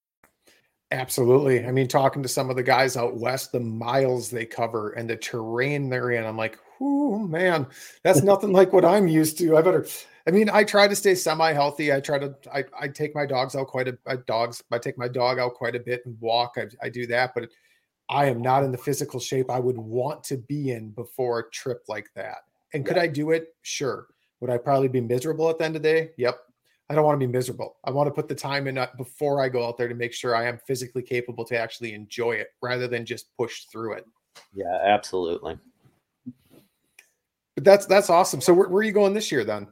Absolutely. I mean, talking to some of the guys out west, the miles they cover and the terrain they're in, I'm like, oh man, that's nothing like what I'm used to. I better. I mean, I try to stay semi-healthy. I try to. I, I take my dogs out quite a. I dogs. I take my dog out quite a bit and walk. I, I do that, but I am not in the physical shape I would want to be in before a trip like that. And could I do it? Sure. Would I probably be miserable at the end of the day? Yep. I don't want to be miserable. I want to put the time in uh, before I go out there to make sure I am physically capable to actually enjoy it rather than just push through it. Yeah, absolutely. But that's that's awesome. So where, where are you going this year then?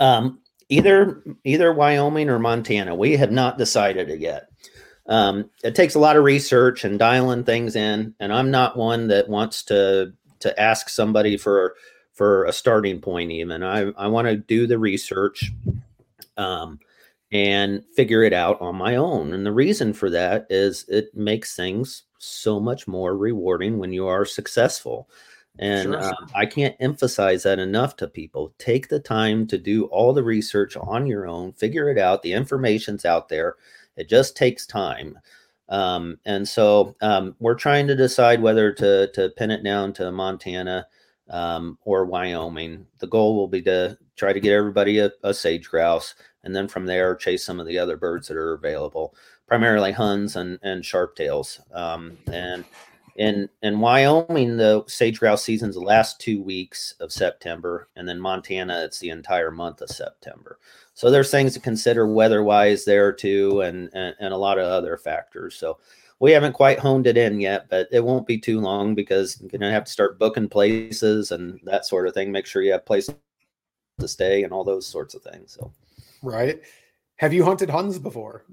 Um, either either Wyoming or Montana. We have not decided it yet. Um, it takes a lot of research and dialing things in, and I'm not one that wants to to ask somebody for for a starting point. Even I I want to do the research um, and figure it out on my own. And the reason for that is it makes things so much more rewarding when you are successful. And sure. uh, I can't emphasize that enough to people. Take the time to do all the research on your own, figure it out. The information's out there. It just takes time. Um, and so um, we're trying to decide whether to, to pin it down to Montana um, or Wyoming. The goal will be to try to get everybody a, a sage grouse and then from there chase some of the other birds that are available, primarily huns and and sharptails. Um, and in in Wyoming, the sage grouse season's the last two weeks of September, and then Montana, it's the entire month of September. So there's things to consider weather-wise there too, and, and and a lot of other factors. So we haven't quite honed it in yet, but it won't be too long because you're gonna have to start booking places and that sort of thing. Make sure you have places to stay and all those sorts of things. So right? Have you hunted Huns before?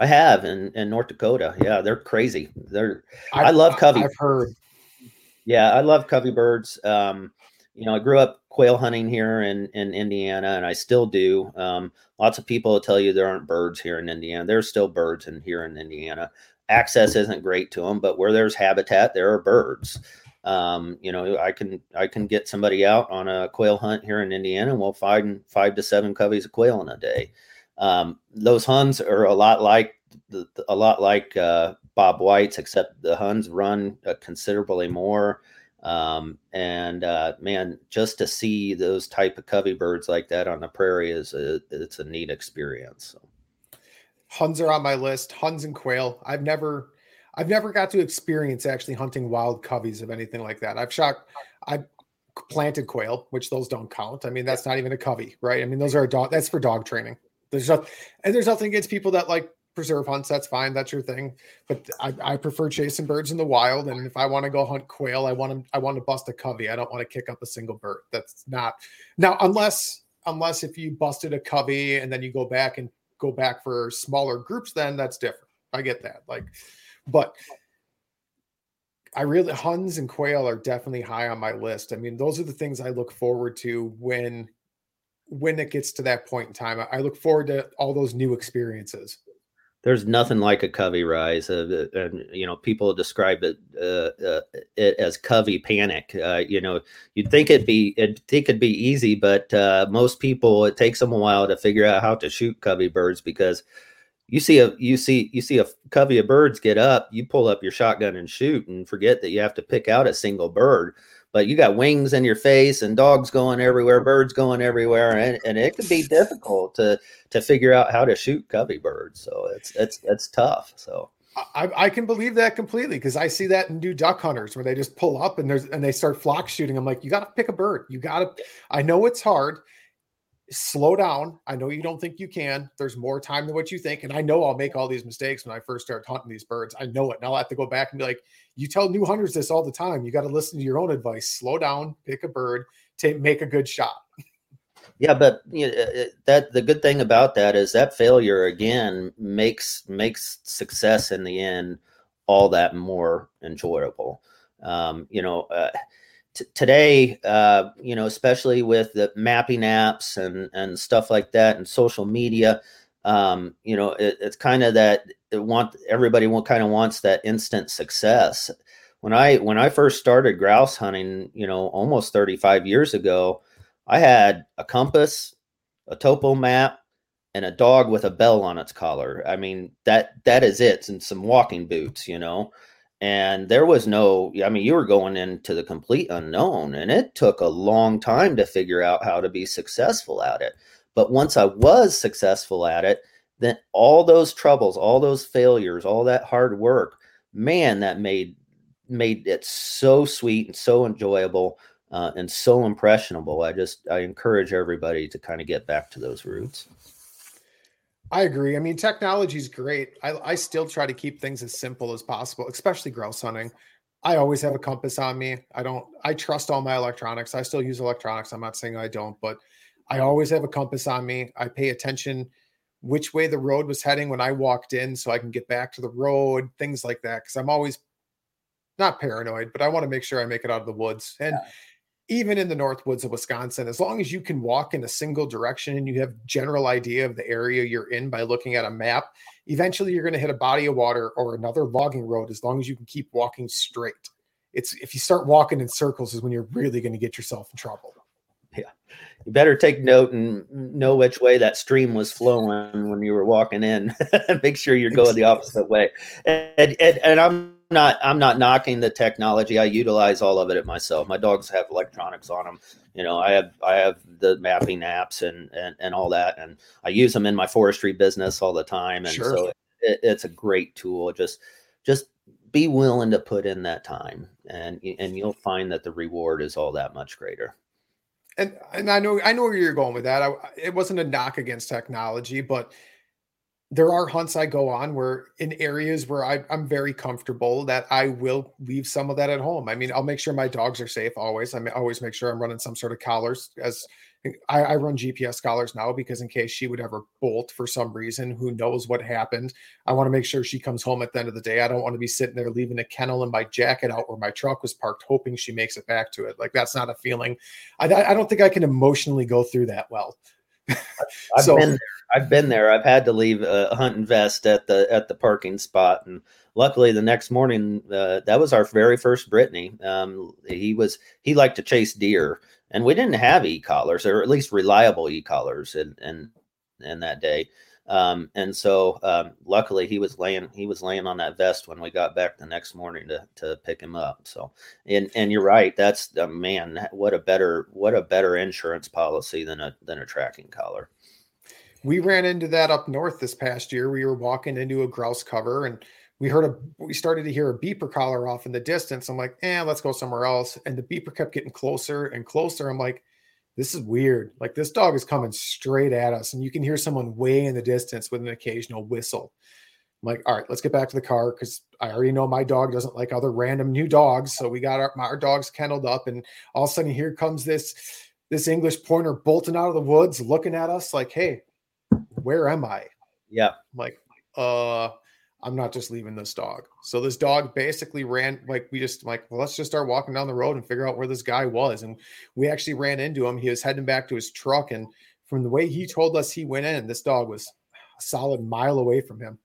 I have in, in North Dakota. Yeah, they're crazy. They're I've, I love covey. I've heard. Yeah, I love covey birds. Um, you know, I grew up quail hunting here in, in Indiana, and I still do. Um, lots of people will tell you there aren't birds here in Indiana. There's still birds in here in Indiana. Access isn't great to them, but where there's habitat, there are birds. Um, you know, I can I can get somebody out on a quail hunt here in Indiana, and we'll find five to seven coveys of quail in a day. Um, those Huns are a lot like a lot like uh, bobwhites, except the Huns run uh, considerably more. Um, and uh, man, just to see those type of covey birds like that on the prairie is a, it's a neat experience. So. Huns are on my list. Huns and quail. I've never I've never got to experience actually hunting wild coveys of anything like that. I've shot, I've planted quail, which those don't count. I mean, that's not even a covey, right? I mean, those are a dog. That's for dog training. There's no, and there's nothing against people that like preserve hunts. That's fine. That's your thing. But I, I prefer chasing birds in the wild. And if I want to go hunt quail, I want to, I want to bust a covey. I don't want to kick up a single bird. That's not now, unless, unless if you busted a covey and then you go back and go back for smaller groups, then that's different. I get that. Like, but I really Huns and quail are definitely high on my list. I mean, those are the things I look forward to when when it gets to that point in time. I look forward to all those new experiences. There's nothing like a covey rise, uh, and you know people describe it, uh, uh, it as covey panic. Uh, you know, you'd think it'd be it think it'd be easy, but uh, most people it takes them a while to figure out how to shoot covey birds because you see a you see you see a covey of birds get up you pull up your shotgun and shoot and forget that you have to pick out a single bird but you got wings in your face and dogs going everywhere birds going everywhere and, and it can be difficult to to figure out how to shoot covey birds so it's it's it's tough so I, I can believe that completely because I see that in new duck hunters where they just pull up and there's and they start flock shooting. I'm like, you got to pick a bird. You got to. I know it's hard. Slow down. I know you don't think you can. There's more time than what you think, and I know I'll make all these mistakes when I first start hunting these birds. I know it, and I'll have to go back and be like, you tell new hunters this all the time. You got to listen to your own advice. Slow down. Pick a bird. Take make a good shot. Yeah, but you know, uh, uh, that the good thing about that is that failure again makes makes success in the end all that more enjoyable. Um, you know, uh, t- today, uh, you know, especially with the mapping apps and and stuff like that, and social media, um, you know, it, it's kind of that want everybody kind of wants that instant success. When I when I first started grouse hunting, you know, almost 35 years ago, I had a compass, a topo map, and a dog with a bell on its collar. I mean, that that is it, and some walking boots, you know. And there was no, I mean, you were going into the complete unknown, and it took a long time to figure out how to be successful at it. But once I was successful at it, then all those troubles, all those failures, all that hard work, man, that made made it so sweet and so enjoyable uh, and so impressionable. I just I encourage everybody to kind of get back to those roots. I agree. I mean, technology is great. I, I still try to keep things as simple as possible, especially grouse hunting. I always have a compass on me. I don't. I trust all my electronics. I still use electronics. I'm not saying I don't, but I always have a compass on me. I pay attention which way the road was heading when I walked in, so I can get back to the road. Things like that, because I'm always not paranoid, but I want to make sure I make it out of the woods. And yeah even in the north woods of Wisconsin, as long as you can walk in a single direction and you have general idea of the area you're in by looking at a map, eventually you're going to hit a body of water or another logging road as long as you can keep walking straight. It's if you start walking in circles is when you're really going to get yourself in trouble. Yeah. You better take note and know which way that stream was flowing when you were walking in. Make sure you're going the opposite way. And, and, and I'm not I'm not knocking the technology. I utilize all of it myself. My dogs have electronics on them. You know, I have I have the mapping apps and and, and all that, and I use them in my forestry business all the time. And sure. so it, it's a great tool. Just just be willing to put in that time, and and you'll find that the reward is all that much greater. And and I know I know where you're going with that. I, it wasn't a knock against technology, but there are hunts I go on where in areas where I, am very comfortable that I will leave some of that at home. I mean, I'll make sure my dogs are safe always. I always make sure I'm running some sort of collars as I, I, run GPS collars now because in case she would ever bolt for some reason, who knows what happened. I want to make sure she comes home at the end of the day. I don't want to be sitting there leaving a kennel and my jacket out where my truck was parked, hoping she makes it back to it. Like that's not a feeling. I, I don't think I can emotionally go through that well. I've so, been there. I've been there. I've had to leave a hunting vest at the at the parking spot, and luckily the next morning uh, that was our very first Brittany. Um, he was he liked to chase deer, and we didn't have e collars or at least reliable e collars and and in that day. Um, and so um, luckily he was laying he was laying on that vest when we got back the next morning to to pick him up. So and and you're right, that's uh, man, what a better what a better insurance policy than a than a tracking collar. We ran into that up north this past year. We were walking into a grouse cover and we heard a we started to hear a beeper collar off in the distance. I'm like, eh, let's go somewhere else. And the beeper kept getting closer and closer. I'm like, this is weird. Like this dog is coming straight at us, and you can hear someone way in the distance with an occasional whistle. I'm like, all right, let's get back to the car because I already know my dog doesn't like other random new dogs. So we got our, our dogs kenneled up, and all of a sudden here comes this this English pointer bolting out of the woods, looking at us like, hey, where am I? Yeah. I'm like, uh, I'm not just leaving this dog. So this dog basically ran like we just like, well, let's just start walking down the road and figure out where this guy was. And we actually ran into him. He was heading back to his truck. And from the way he told us he went in, this dog was a solid mile away from him.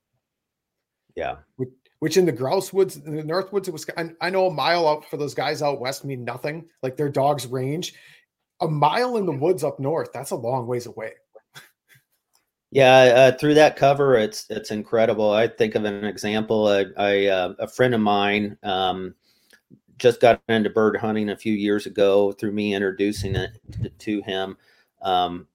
Yeah. Which, which in the grouse woods, in the north woods, it was I, I know a mile out for those guys out west mean nothing. Like their dog's range. A mile in the woods up north, that's a long ways away. Yeah, uh, through that cover, it's it's incredible. I think of an example. I, uh, a friend of mine um, just got into bird hunting a few years ago through me introducing it to, to him. Um,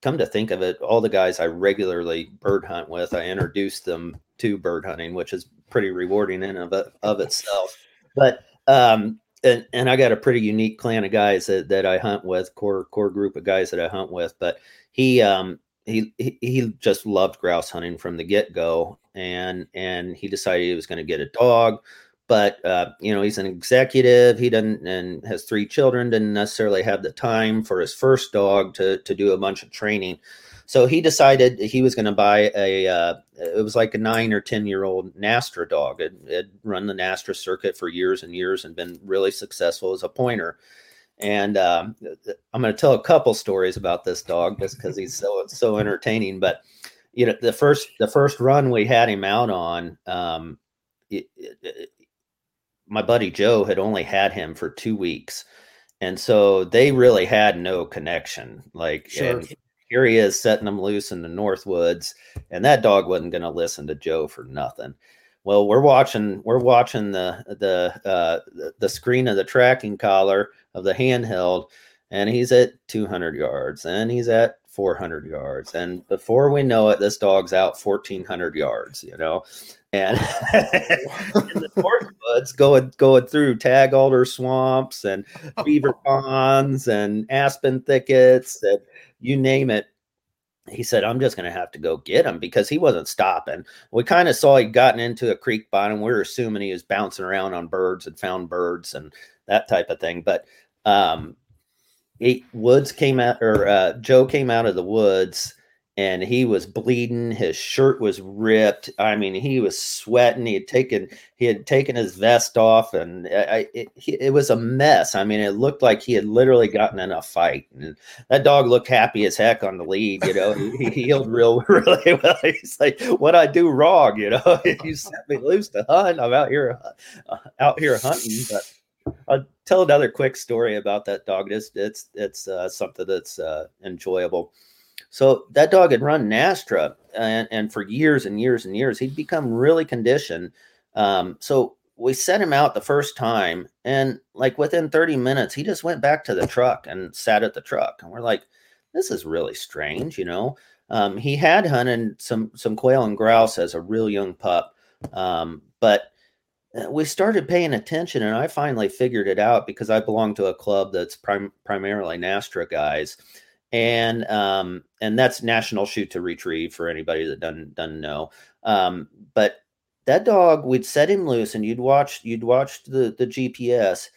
come to think of it, all the guys I regularly bird hunt with, I introduced them to bird hunting, which is pretty rewarding in of of itself. But um, and, and I got a pretty unique clan of guys that, that I hunt with, core core group of guys that I hunt with. But he um he he, just loved grouse hunting from the get go, and and he decided he was going to get a dog. But uh, you know he's an executive. He doesn't and has three children. Didn't necessarily have the time for his first dog to to do a bunch of training. So he decided he was going to buy a. Uh, it was like a nine or ten year old NSTRA dog. It had run the NSTRA circuit for years and years and been really successful as a pointer. And um, I'm going to tell a couple stories about this dog just because he's so so entertaining. But you know, the first the first run we had him out on, um, it, it, my buddy Joe had only had him for two weeks, and so they really had no connection. Like, sure here he is setting them loose in the North Woods, and that dog wasn't going to listen to Joe for nothing. Well, we're watching we're watching the the uh, the screen of the tracking collar of the handheld, and he's at 200 yards, and he's at 400 yards, and before we know it, this dog's out 1400 yards. You know, and in the North Woods, going going through tag alder swamps and beaver ponds and aspen thickets and you name it. He said, I'm just going to have to go get him because he wasn't stopping. We kind of saw he'd gotten into a creek bottom. We were assuming he was bouncing around on birds and found birds and that type of thing. But um, he, Woods came out, or uh, Joe came out of the woods and he was bleeding. His shirt was ripped. I mean he was sweating. He had taken he had taken his vest off and I, it, it, was a mess. I mean it looked like he had literally gotten in a fight and that dog looked happy as heck on the lead you know? He, he healed real really well. He's like what i do wrong? You know? If you set me loose to hunt. I'm out here uh, out here hunting but I'll tell another quick story about that dog. It's it's it's uh, something that's uh, enjoyable. So that dog had run NSTRA, and, and for years and years and years, he'd become really conditioned. Um, so we set him out the first time, and like within 30 minutes, he just went back to the truck and sat at the truck. And we're like, this is really strange, you know. Um, he had hunted some some quail and grouse as a real young pup, um, but we started paying attention, and I finally figured it out because I belong to a club that's prim- primarily NSTRA guys and um, and that's National Shoot to Retrieve for anybody that doesn't doesn't know. Um, but that dog, we'd set him loose, and you'd watch you'd watch the the GPS,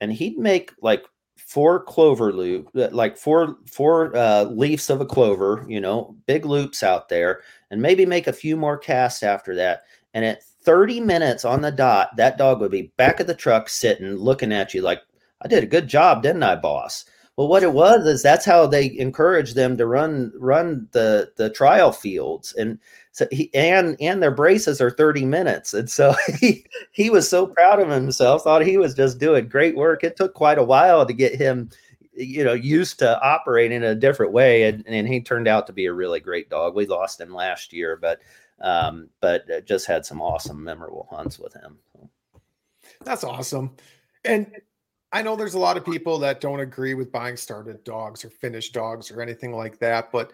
and he'd make like four clover loop, uh, like four four uh, leaves of a clover, you know, big loops out there, and maybe make a few more casts after that. And at 30 minutes on the dot, that dog would be back at the truck sitting, looking at you like, I did a good job, didn't I, boss? Well, what it was is that's how they encouraged them to run run the the trial fields, and so he and and their braces are thirty minutes, and so he he was so proud of himself, thought he was just doing great work. It took quite a while to get him, you know, used to operating in a different way, and, and he turned out to be a really great dog. We lost him last year, but um, but just had some awesome, memorable hunts with him. That's awesome, and I know there's a lot of people that don't agree with buying started dogs or finished dogs or anything like that, but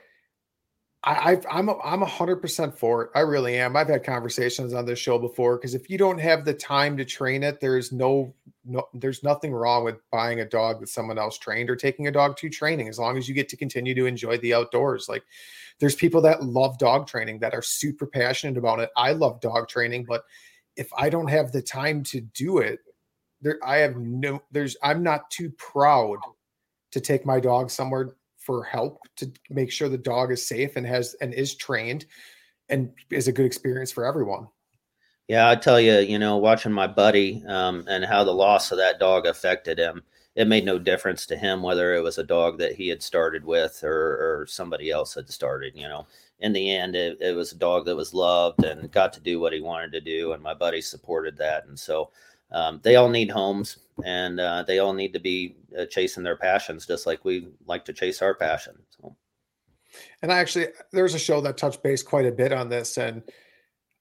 I, I've, I'm a, I'm hundred percent for it. I really am. I've had conversations on this show before because if you don't have the time to train it, there's no no there's nothing wrong with buying a dog that someone else trained or taking a dog to training as long as you get to continue to enjoy the outdoors. Like there's people that love dog training that are super passionate about it. I love dog training, but if I don't have the time to do it, there I have no there's I'm not too proud to take my dog somewhere for help to make sure the dog is safe and has and is trained and is a good experience for everyone. Yeah, I tell you, you know, watching my buddy um, and how the loss of that dog affected him, it made no difference to him whether it was a dog that he had started with or, or somebody else had started. You know, in the end, it, it was a dog that was loved and got to do what he wanted to do, and my buddy supported that. And so, um, they all need homes and uh, they all need to be uh, chasing their passions just like we like to chase our passion so. and I actually there's a show that touched base quite a bit on this and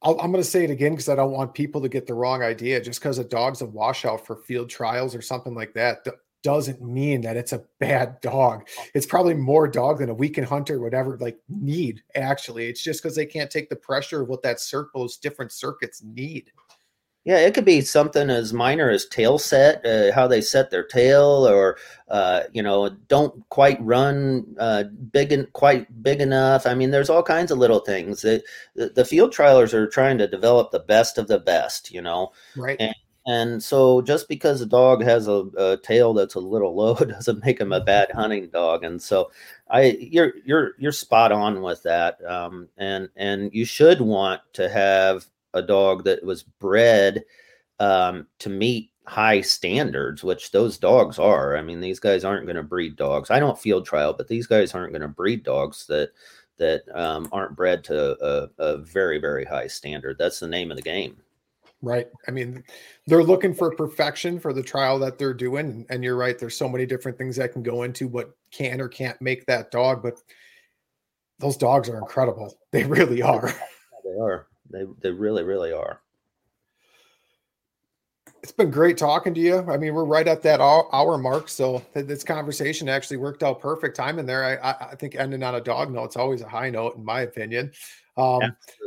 i am going to say it again because i don't want people to get the wrong idea just because a dog's a washout for field trials or something like that doesn't mean that it's a bad dog. It's probably more dog than a weekend hunter would ever like need. Actually, it's just because they can't take the pressure of what that circle, those different circuits need. Yeah, it could be something as minor as tail set, uh, how they set their tail, or uh, you know, don't quite run uh, big and quite big enough. I mean, there's all kinds of little things. That the, the field trialers are trying to develop the best of the best, you know. Right. And, and so, just because a dog has a, a tail that's a little low doesn't make him a bad hunting dog. And so, I you're you're you're spot on with that. Um, and and you should want to have a dog that was bred um, to meet high standards, which those dogs are. I mean, these guys aren't going to breed dogs. I don't field trial, but these guys aren't going to breed dogs that that um, aren't bred to a, a very very high standard. That's the name of the game. Right. I mean, they're looking for perfection for the trial that they're doing. And you're right. There's so many different things that can go into what can or can't make that dog, but those dogs are incredible. They really are. They are. They they really really are. It's been great talking to you. I mean, we're right at that hour mark, so this conversation actually worked out perfect time in there. I, I, think ending on a dog note, it's always a high note, in my opinion. Um, Absolutely.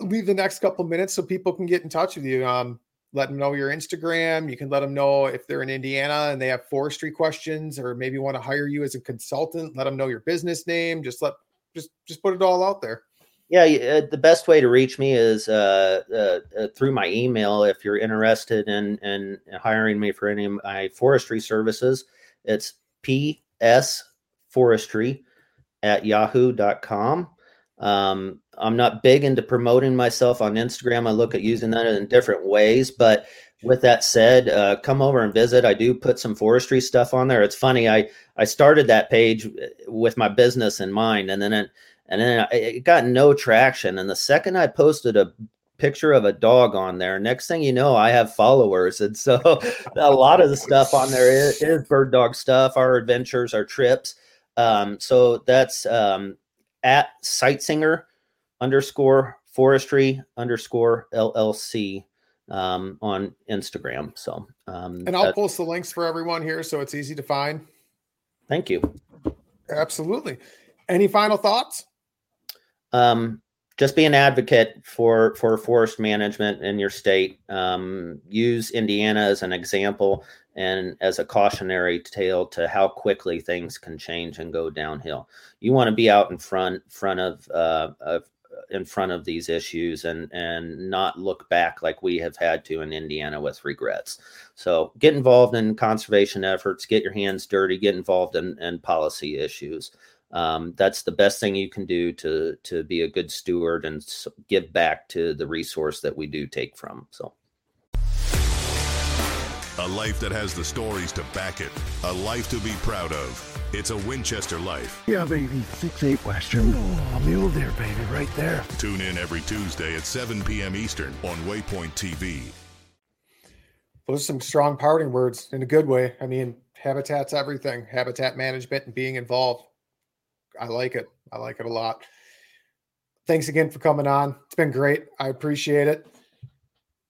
Leave the next couple minutes so people can get in touch with you. Um, let them know your Instagram. You can let them know if they're in Indiana and they have forestry questions, or maybe want to hire you as a consultant. Let them know your business name. Just let just just put it all out there. Yeah, uh, the best way to reach me is uh, uh, uh, through my email. If you're interested in in hiring me for any of my forestry services, it's ps forestry at yahoo.com. Um, I'm not big into promoting myself on Instagram. I look at using that in different ways, but with that said, uh, come over and visit. I do put some forestry stuff on there. It's funny. I I started that page with my business in mind, and then it and then it got no traction. And the second I posted a picture of a dog on there, next thing you know, I have followers, and so a lot of the stuff on there is, is bird dog stuff, our adventures, our trips. Um, so that's um, at Seitzinger underscore forestry underscore LLC um, on Instagram. So, um, and I'll post the links for everyone here so it's easy to find. Thank you. Absolutely. Any final thoughts? Um, just be an advocate for for forest management in your state. Um, use Indiana as an example and as a cautionary tale to how quickly things can change and go downhill. You want to be out in front front of, uh, of in front of these issues and and not look back like we have had to in Indiana with regrets. So get involved in conservation efforts, get your hands dirty, get involved in, in policy issues um, that's the best thing you can do to to be a good steward and give back to the resource that we do take from so. A life that has the stories to back it. A life to be proud of. It's a winchester life. Yeah baby. 6-8 western. Oh mule deer baby right there. Tune in every tuesday at 7 p.m eastern on waypoint tv those are some strong parting words in a good way. I mean habitat's everything. Habitat management and being involved I like it. I like it a lot. Thanks again for coming on. It's been great. I appreciate it.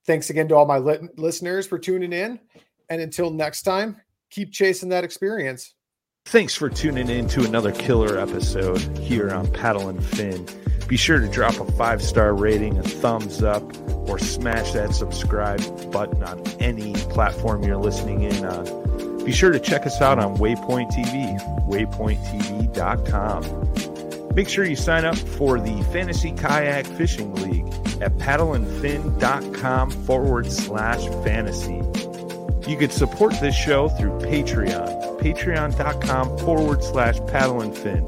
Thanks again to all my li- listeners for tuning in. And until next time, keep chasing that experience. Thanks for tuning in to another killer episode here on Paddle and Fin. Be sure to drop a five star rating, a thumbs up, or smash that subscribe button on any platform you're listening in on. Be sure to check us out on Waypoint TV, waypointtv.com. Make sure you sign up for the Fantasy Kayak Fishing League at paddleandfin.com forward slash fantasy. You could support this show through Patreon, patreon.com forward slash paddle and fin.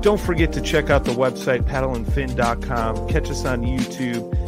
Don't forget to check out the website paddleandfin.com. Catch us on YouTube